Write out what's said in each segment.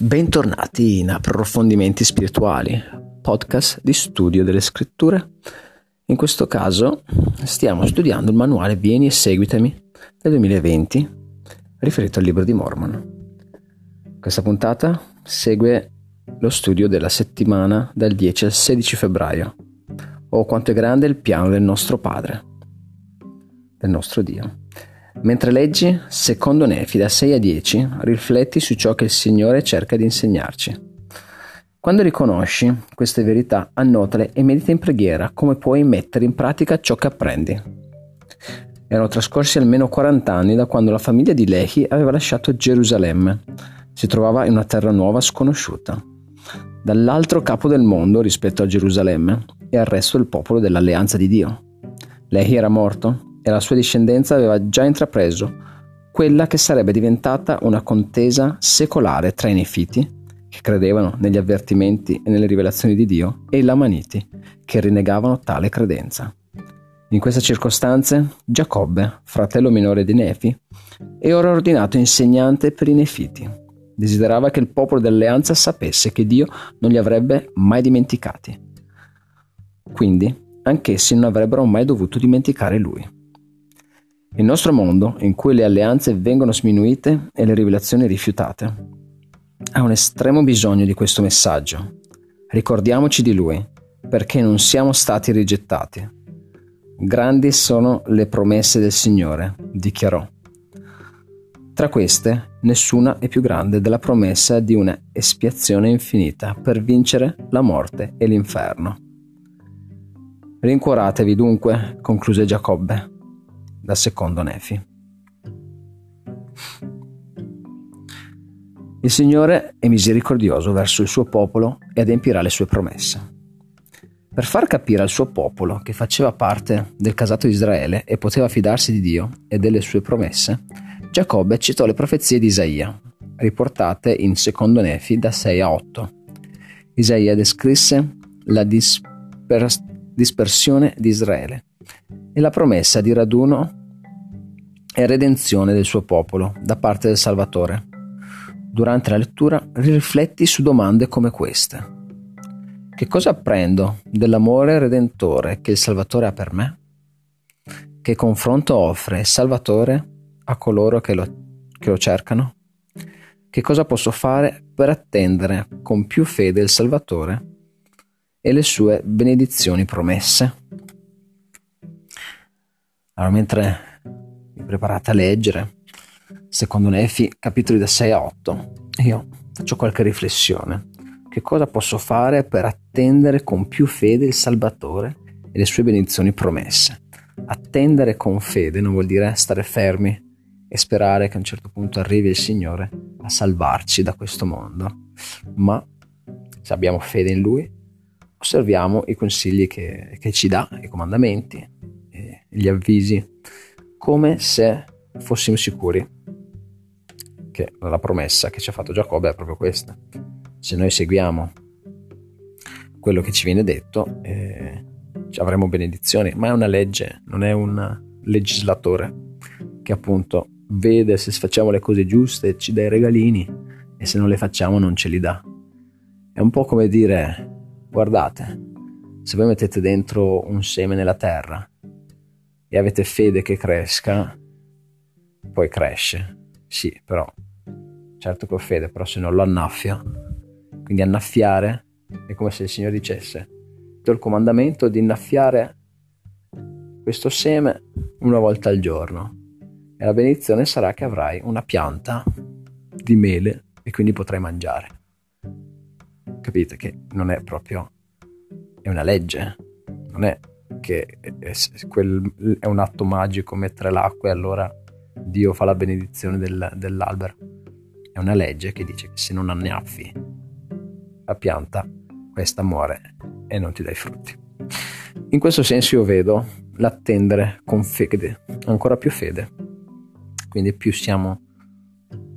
Bentornati in Approfondimenti Spirituali, podcast di studio delle scritture. In questo caso stiamo studiando il manuale Vieni e seguitemi del 2020 riferito al libro di Mormon. Questa puntata segue lo studio della settimana dal 10 al 16 febbraio. Oh quanto è grande il piano del nostro Padre, del nostro Dio. Mentre leggi, secondo Nefi da 6 a 10, rifletti su ciò che il Signore cerca di insegnarci. Quando riconosci queste verità, annotale e medita in preghiera come puoi mettere in pratica ciò che apprendi. Erano trascorsi almeno 40 anni da quando la famiglia di Lehi aveva lasciato Gerusalemme. Si trovava in una terra nuova sconosciuta. Dall'altro capo del mondo rispetto a Gerusalemme e al resto del popolo dell'alleanza di Dio. Lehi era morto e la sua discendenza aveva già intrapreso quella che sarebbe diventata una contesa secolare tra i nefiti, che credevano negli avvertimenti e nelle rivelazioni di Dio, e i lamaniti, che rinnegavano tale credenza. In queste circostanze, Giacobbe, fratello minore di Nefi, è ora ordinato insegnante per i nefiti. Desiderava che il popolo dell'alleanza sapesse che Dio non li avrebbe mai dimenticati. Quindi, anch'essi non avrebbero mai dovuto dimenticare lui. Il nostro mondo, in cui le alleanze vengono sminuite e le rivelazioni rifiutate, ha un estremo bisogno di questo messaggio. Ricordiamoci di Lui, perché non siamo stati rigettati. Grandi sono le promesse del Signore, dichiarò. Tra queste, nessuna è più grande della promessa di una espiazione infinita per vincere la morte e l'inferno. Rincuoratevi dunque, concluse Giacobbe, dal secondo Nefi. Il Signore è misericordioso verso il suo popolo e adempirà le sue promesse. Per far capire al suo popolo che faceva parte del casato di Israele e poteva fidarsi di Dio e delle sue promesse, Giacobbe citò le profezie di Isaia, riportate in secondo Nefi da 6 a 8. Isaia descrisse la disper- dispersione di Israele e la promessa di raduno e redenzione del suo popolo da parte del Salvatore. Durante la lettura rifletti su domande come queste. Che cosa apprendo dell'amore redentore che il Salvatore ha per me? Che confronto offre il Salvatore a coloro che lo, che lo cercano? Che cosa posso fare per attendere con più fede il Salvatore e le sue benedizioni promesse? Allora, mentre mi preparate a leggere, secondo Nefi, capitoli da 6 a 8, io faccio qualche riflessione. Che cosa posso fare per attendere con più fede il Salvatore e le sue benedizioni promesse? Attendere con fede non vuol dire stare fermi e sperare che a un certo punto arrivi il Signore a salvarci da questo mondo, ma se abbiamo fede in Lui, osserviamo i consigli che, che ci dà, i comandamenti, gli avvisi, come se fossimo sicuri che la promessa che ci ha fatto Giacobbe è proprio questa. Se noi seguiamo quello che ci viene detto, eh, avremo benedizioni, ma è una legge, non è un legislatore che appunto vede se facciamo le cose giuste ci dà i regalini e se non le facciamo non ce li dà. È un po' come dire, guardate, se voi mettete dentro un seme nella terra e avete fede che cresca, poi cresce. Sì, però, certo che ho fede, però se non lo annaffia, quindi annaffiare è come se il Signore dicesse, do il comandamento di innaffiare questo seme una volta al giorno e la benedizione sarà che avrai una pianta di mele e quindi potrai mangiare. Capite che non è proprio, è una legge, non è che è un atto magico mettere l'acqua e allora Dio fa la benedizione del, dell'albero. È una legge che dice che se non annaffi la pianta, questa muore e non ti dai frutti. In questo senso io vedo l'attendere con fede, ancora più fede. Quindi più siamo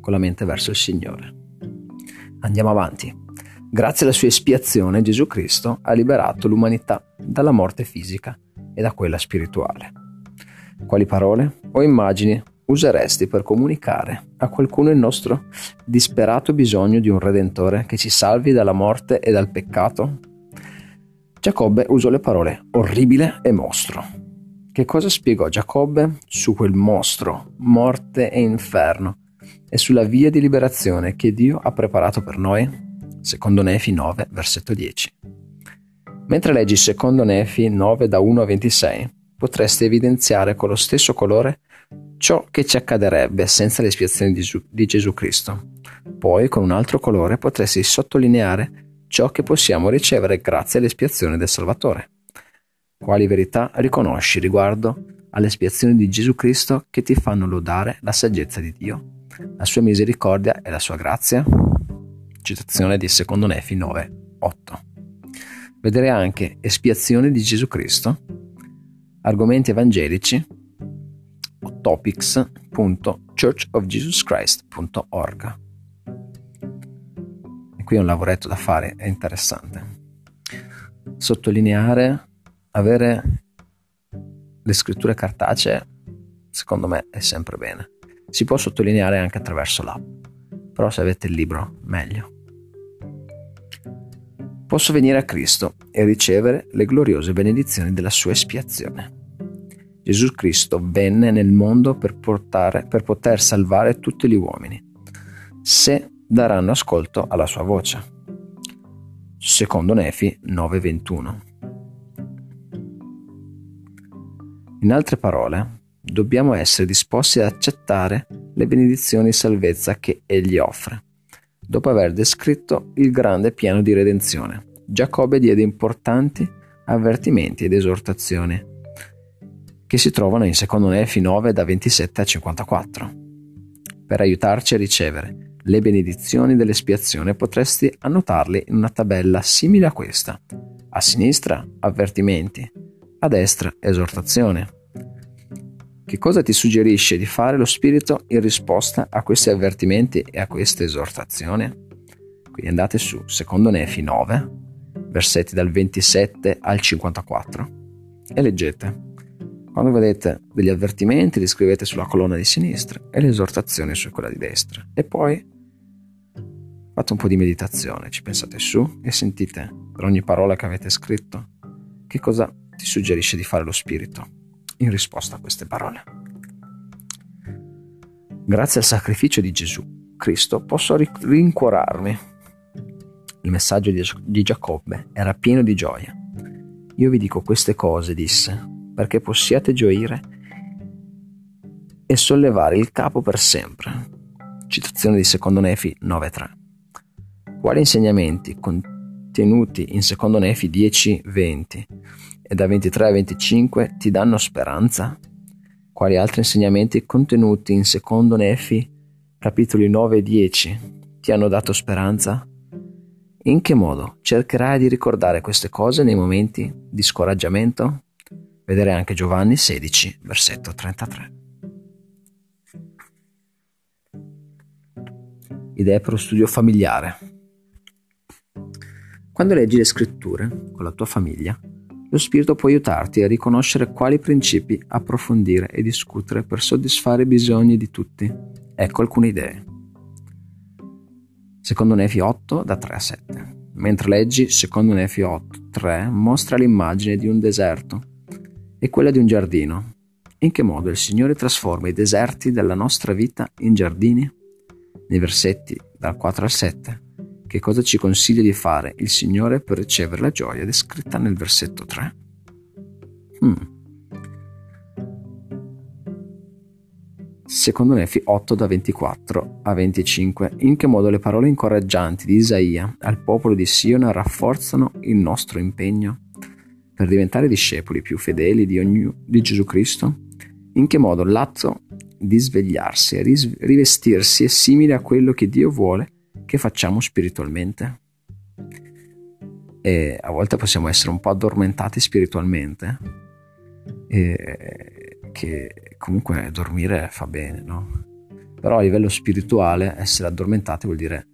con la mente verso il Signore. Andiamo avanti. Grazie alla sua espiazione Gesù Cristo ha liberato l'umanità dalla morte fisica e da quella spirituale. Quali parole o immagini useresti per comunicare a qualcuno il nostro disperato bisogno di un Redentore che ci salvi dalla morte e dal peccato? Giacobbe usò le parole orribile e mostro. Che cosa spiegò Giacobbe su quel mostro, morte e inferno, e sulla via di liberazione che Dio ha preparato per noi? Secondo Nefi 9, versetto 10. Mentre leggi secondo Nefi 9 da 1 a 26, potresti evidenziare con lo stesso colore ciò che ci accadrebbe senza l'espiazione di Gesù Cristo. Poi con un altro colore potresti sottolineare ciò che possiamo ricevere grazie all'espiazione del Salvatore. Quali verità riconosci riguardo all'espiazione di Gesù Cristo che ti fanno lodare la saggezza di Dio, la sua misericordia e la sua grazia? Citazione di Secondo Nefi 9, 8. Vedere anche espiazione di Gesù Cristo, argomenti evangelici o topics.churchofjesuschrist.org qui è un lavoretto da fare, è interessante. Sottolineare, avere le scritture cartacee, secondo me è sempre bene. Si può sottolineare anche attraverso l'app, però se avete il libro, meglio. Posso venire a Cristo e ricevere le gloriose benedizioni della sua espiazione. Gesù Cristo venne nel mondo per, portare, per poter salvare tutti gli uomini. Se daranno ascolto alla sua voce. Secondo Nefi 9:21. In altre parole, dobbiamo essere disposti ad accettare le benedizioni e salvezza che Egli offre. Dopo aver descritto il grande piano di redenzione, Giacobbe diede importanti avvertimenti ed esortazioni che si trovano in secondo Nefi 9 da 27 a 54. Per aiutarci a ricevere le benedizioni dell'espiazione potresti annotarle in una tabella simile a questa. A sinistra avvertimenti, a destra esortazione. Che cosa ti suggerisce di fare lo Spirito in risposta a questi avvertimenti e a queste esortazioni? Quindi andate su secondo Nefi 9, versetti dal 27 al 54 e leggete. Quando vedete degli avvertimenti li scrivete sulla colonna di sinistra e le esortazioni su quella di destra e poi Fate un po' di meditazione, ci pensate su e sentite per ogni parola che avete scritto che cosa ti suggerisce di fare lo Spirito in risposta a queste parole. Grazie al sacrificio di Gesù Cristo posso rincuorarmi. Il messaggio di Giacobbe era pieno di gioia. Io vi dico queste cose, disse, perché possiate gioire e sollevare il capo per sempre. Citazione di secondo Nefi 9.3. Quali insegnamenti contenuti in secondo Nefi 10, 20 e da 23 a 25 ti danno speranza? Quali altri insegnamenti contenuti in secondo Nefi capitoli 9 e 10 ti hanno dato speranza? In che modo cercherai di ricordare queste cose nei momenti di scoraggiamento? Vedere anche Giovanni 16, versetto 33. Idee per lo studio familiare. Quando leggi le scritture con la tua famiglia, lo Spirito può aiutarti a riconoscere quali principi approfondire e discutere per soddisfare i bisogni di tutti. Ecco alcune idee. Secondo Nefi 8 da 3 a 7. Mentre leggi secondo Nefi 8 3 mostra l'immagine di un deserto e quella di un giardino. In che modo il Signore trasforma i deserti della nostra vita in giardini? Nei versetti dal 4 al 7 che cosa ci consiglia di fare il Signore per ricevere la gioia descritta nel versetto 3? Hmm. Secondo Nefi 8 da 24 a 25, in che modo le parole incoraggianti di Isaia al popolo di Siona rafforzano il nostro impegno per diventare discepoli più fedeli di, ogni, di Gesù Cristo? In che modo l'atto di svegliarsi e rivestirsi è simile a quello che Dio vuole che facciamo spiritualmente. E a volte possiamo essere un po' addormentati spiritualmente, che comunque dormire fa bene, no? Però a livello spirituale essere addormentati vuol dire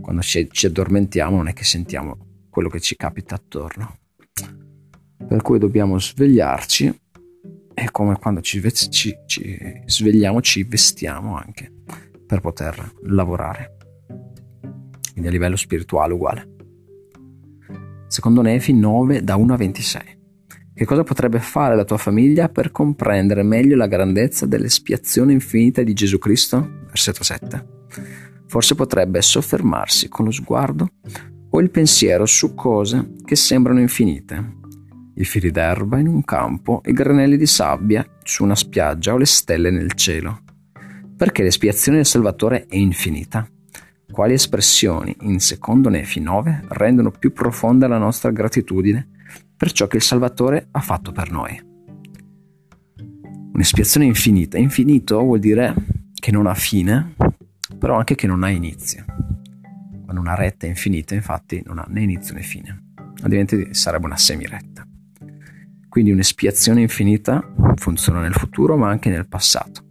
quando ci, ci addormentiamo non è che sentiamo quello che ci capita attorno. Per cui dobbiamo svegliarci e come quando ci, ci, ci svegliamo ci vestiamo anche per poter lavorare. Quindi a livello spirituale uguale. Secondo Nefi 9 da 1 a 26. Che cosa potrebbe fare la tua famiglia per comprendere meglio la grandezza dell'espiazione infinita di Gesù Cristo? Versetto 7. Forse potrebbe soffermarsi con lo sguardo o il pensiero su cose che sembrano infinite. I fili d'erba in un campo, i granelli di sabbia su una spiaggia o le stelle nel cielo. Perché l'espiazione del Salvatore è infinita? Quali espressioni, in secondo Nefi 9, rendono più profonda la nostra gratitudine per ciò che il Salvatore ha fatto per noi. Un'espiazione infinita. Infinito vuol dire che non ha fine, però anche che non ha inizio. Quando una retta è infinita, infatti, non ha né inizio né fine, altrimenti sarebbe una semiretta. Quindi un'espiazione infinita funziona nel futuro, ma anche nel passato.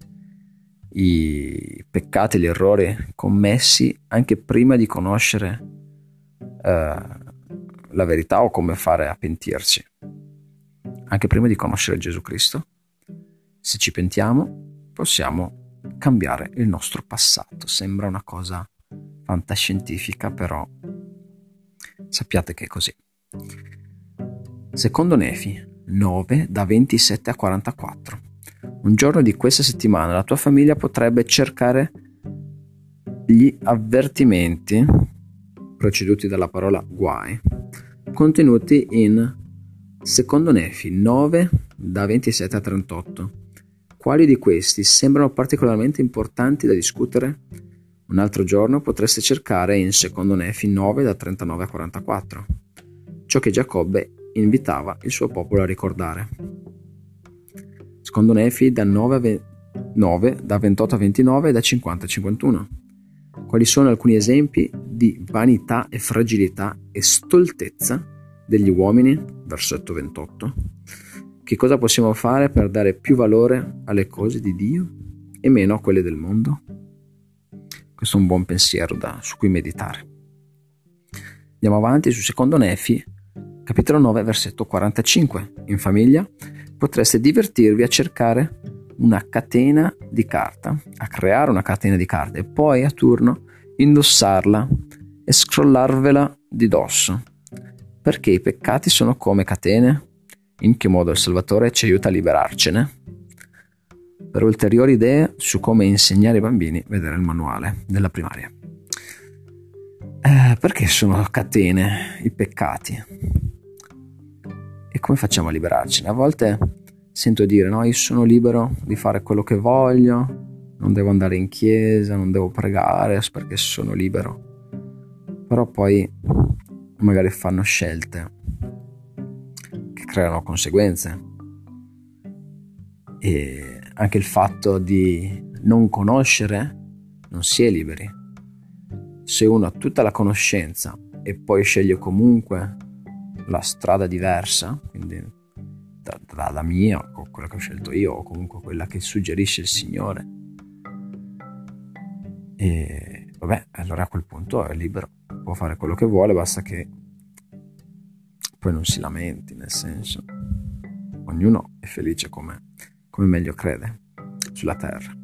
I peccati, gli errori commessi anche prima di conoscere eh, la verità o come fare a pentirci. Anche prima di conoscere Gesù Cristo, se ci pentiamo, possiamo cambiare il nostro passato. Sembra una cosa fantascientifica, però sappiate che è così. Secondo Nefi 9 da 27 a 44. Un giorno di questa settimana la tua famiglia potrebbe cercare gli avvertimenti preceduti dalla parola guai contenuti in Secondo Nefi 9 da 27 a 38. Quali di questi sembrano particolarmente importanti da discutere? Un altro giorno potreste cercare in Secondo Nefi 9 da 39 a 44, ciò che Giacobbe invitava il suo popolo a ricordare. Secondo Nefi da 9, a 20, 9 da 28 a 29 e da 50 a 51. Quali sono alcuni esempi di vanità e fragilità e stoltezza degli uomini? Versetto 28. Che cosa possiamo fare per dare più valore alle cose di Dio e meno a quelle del mondo? Questo è un buon pensiero da, su cui meditare. Andiamo avanti su secondo Nefi, capitolo 9, versetto 45. In famiglia potreste divertirvi a cercare una catena di carta, a creare una catena di carta e poi a turno indossarla e scrollarvela di dosso. Perché i peccati sono come catene? In che modo il Salvatore ci aiuta a liberarcene? Per ulteriori idee su come insegnare ai bambini, vedere il manuale della primaria. Eh, perché sono catene i peccati? E come facciamo a liberarcene? A volte sento dire, no, io sono libero di fare quello che voglio, non devo andare in chiesa, non devo pregare perché sono libero. Però poi magari fanno scelte che creano conseguenze. E anche il fatto di non conoscere non si è liberi. Se uno ha tutta la conoscenza e poi sceglie comunque la strada diversa, quindi tra la mia o quella che ho scelto io o comunque quella che suggerisce il Signore. E vabbè, allora a quel punto è libero, può fare quello che vuole, basta che poi non si lamenti, nel senso, ognuno è felice come, come meglio crede sulla terra.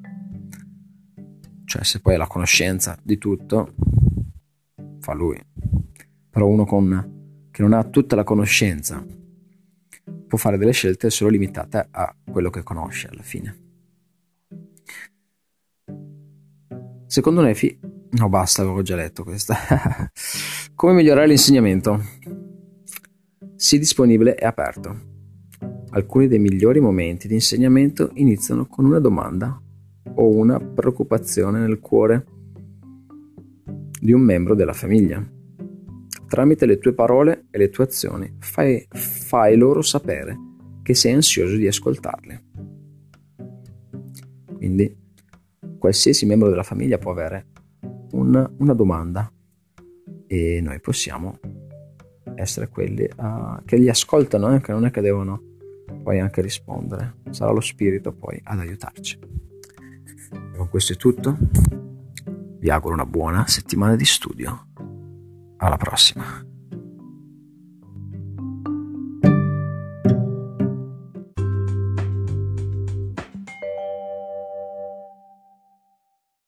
Cioè, se poi ha la conoscenza di tutto, fa lui. Però uno con, che non ha tutta la conoscenza può fare delle scelte solo limitate a quello che conosce alla fine. Secondo Nefi, no basta, avevo già letto questa. Come migliorare l'insegnamento? Sii disponibile e aperto. Alcuni dei migliori momenti di insegnamento iniziano con una domanda o una preoccupazione nel cuore di un membro della famiglia. Tramite le tue parole e le tue azioni fai, fai loro sapere che sei ansioso di ascoltarli. Quindi qualsiasi membro della famiglia può avere una, una domanda e noi possiamo essere quelli uh, che li ascoltano, eh, non è che devono poi anche rispondere. Sarà lo spirito poi ad aiutarci. E con questo è tutto. Vi auguro una buona settimana di studio alla prossima.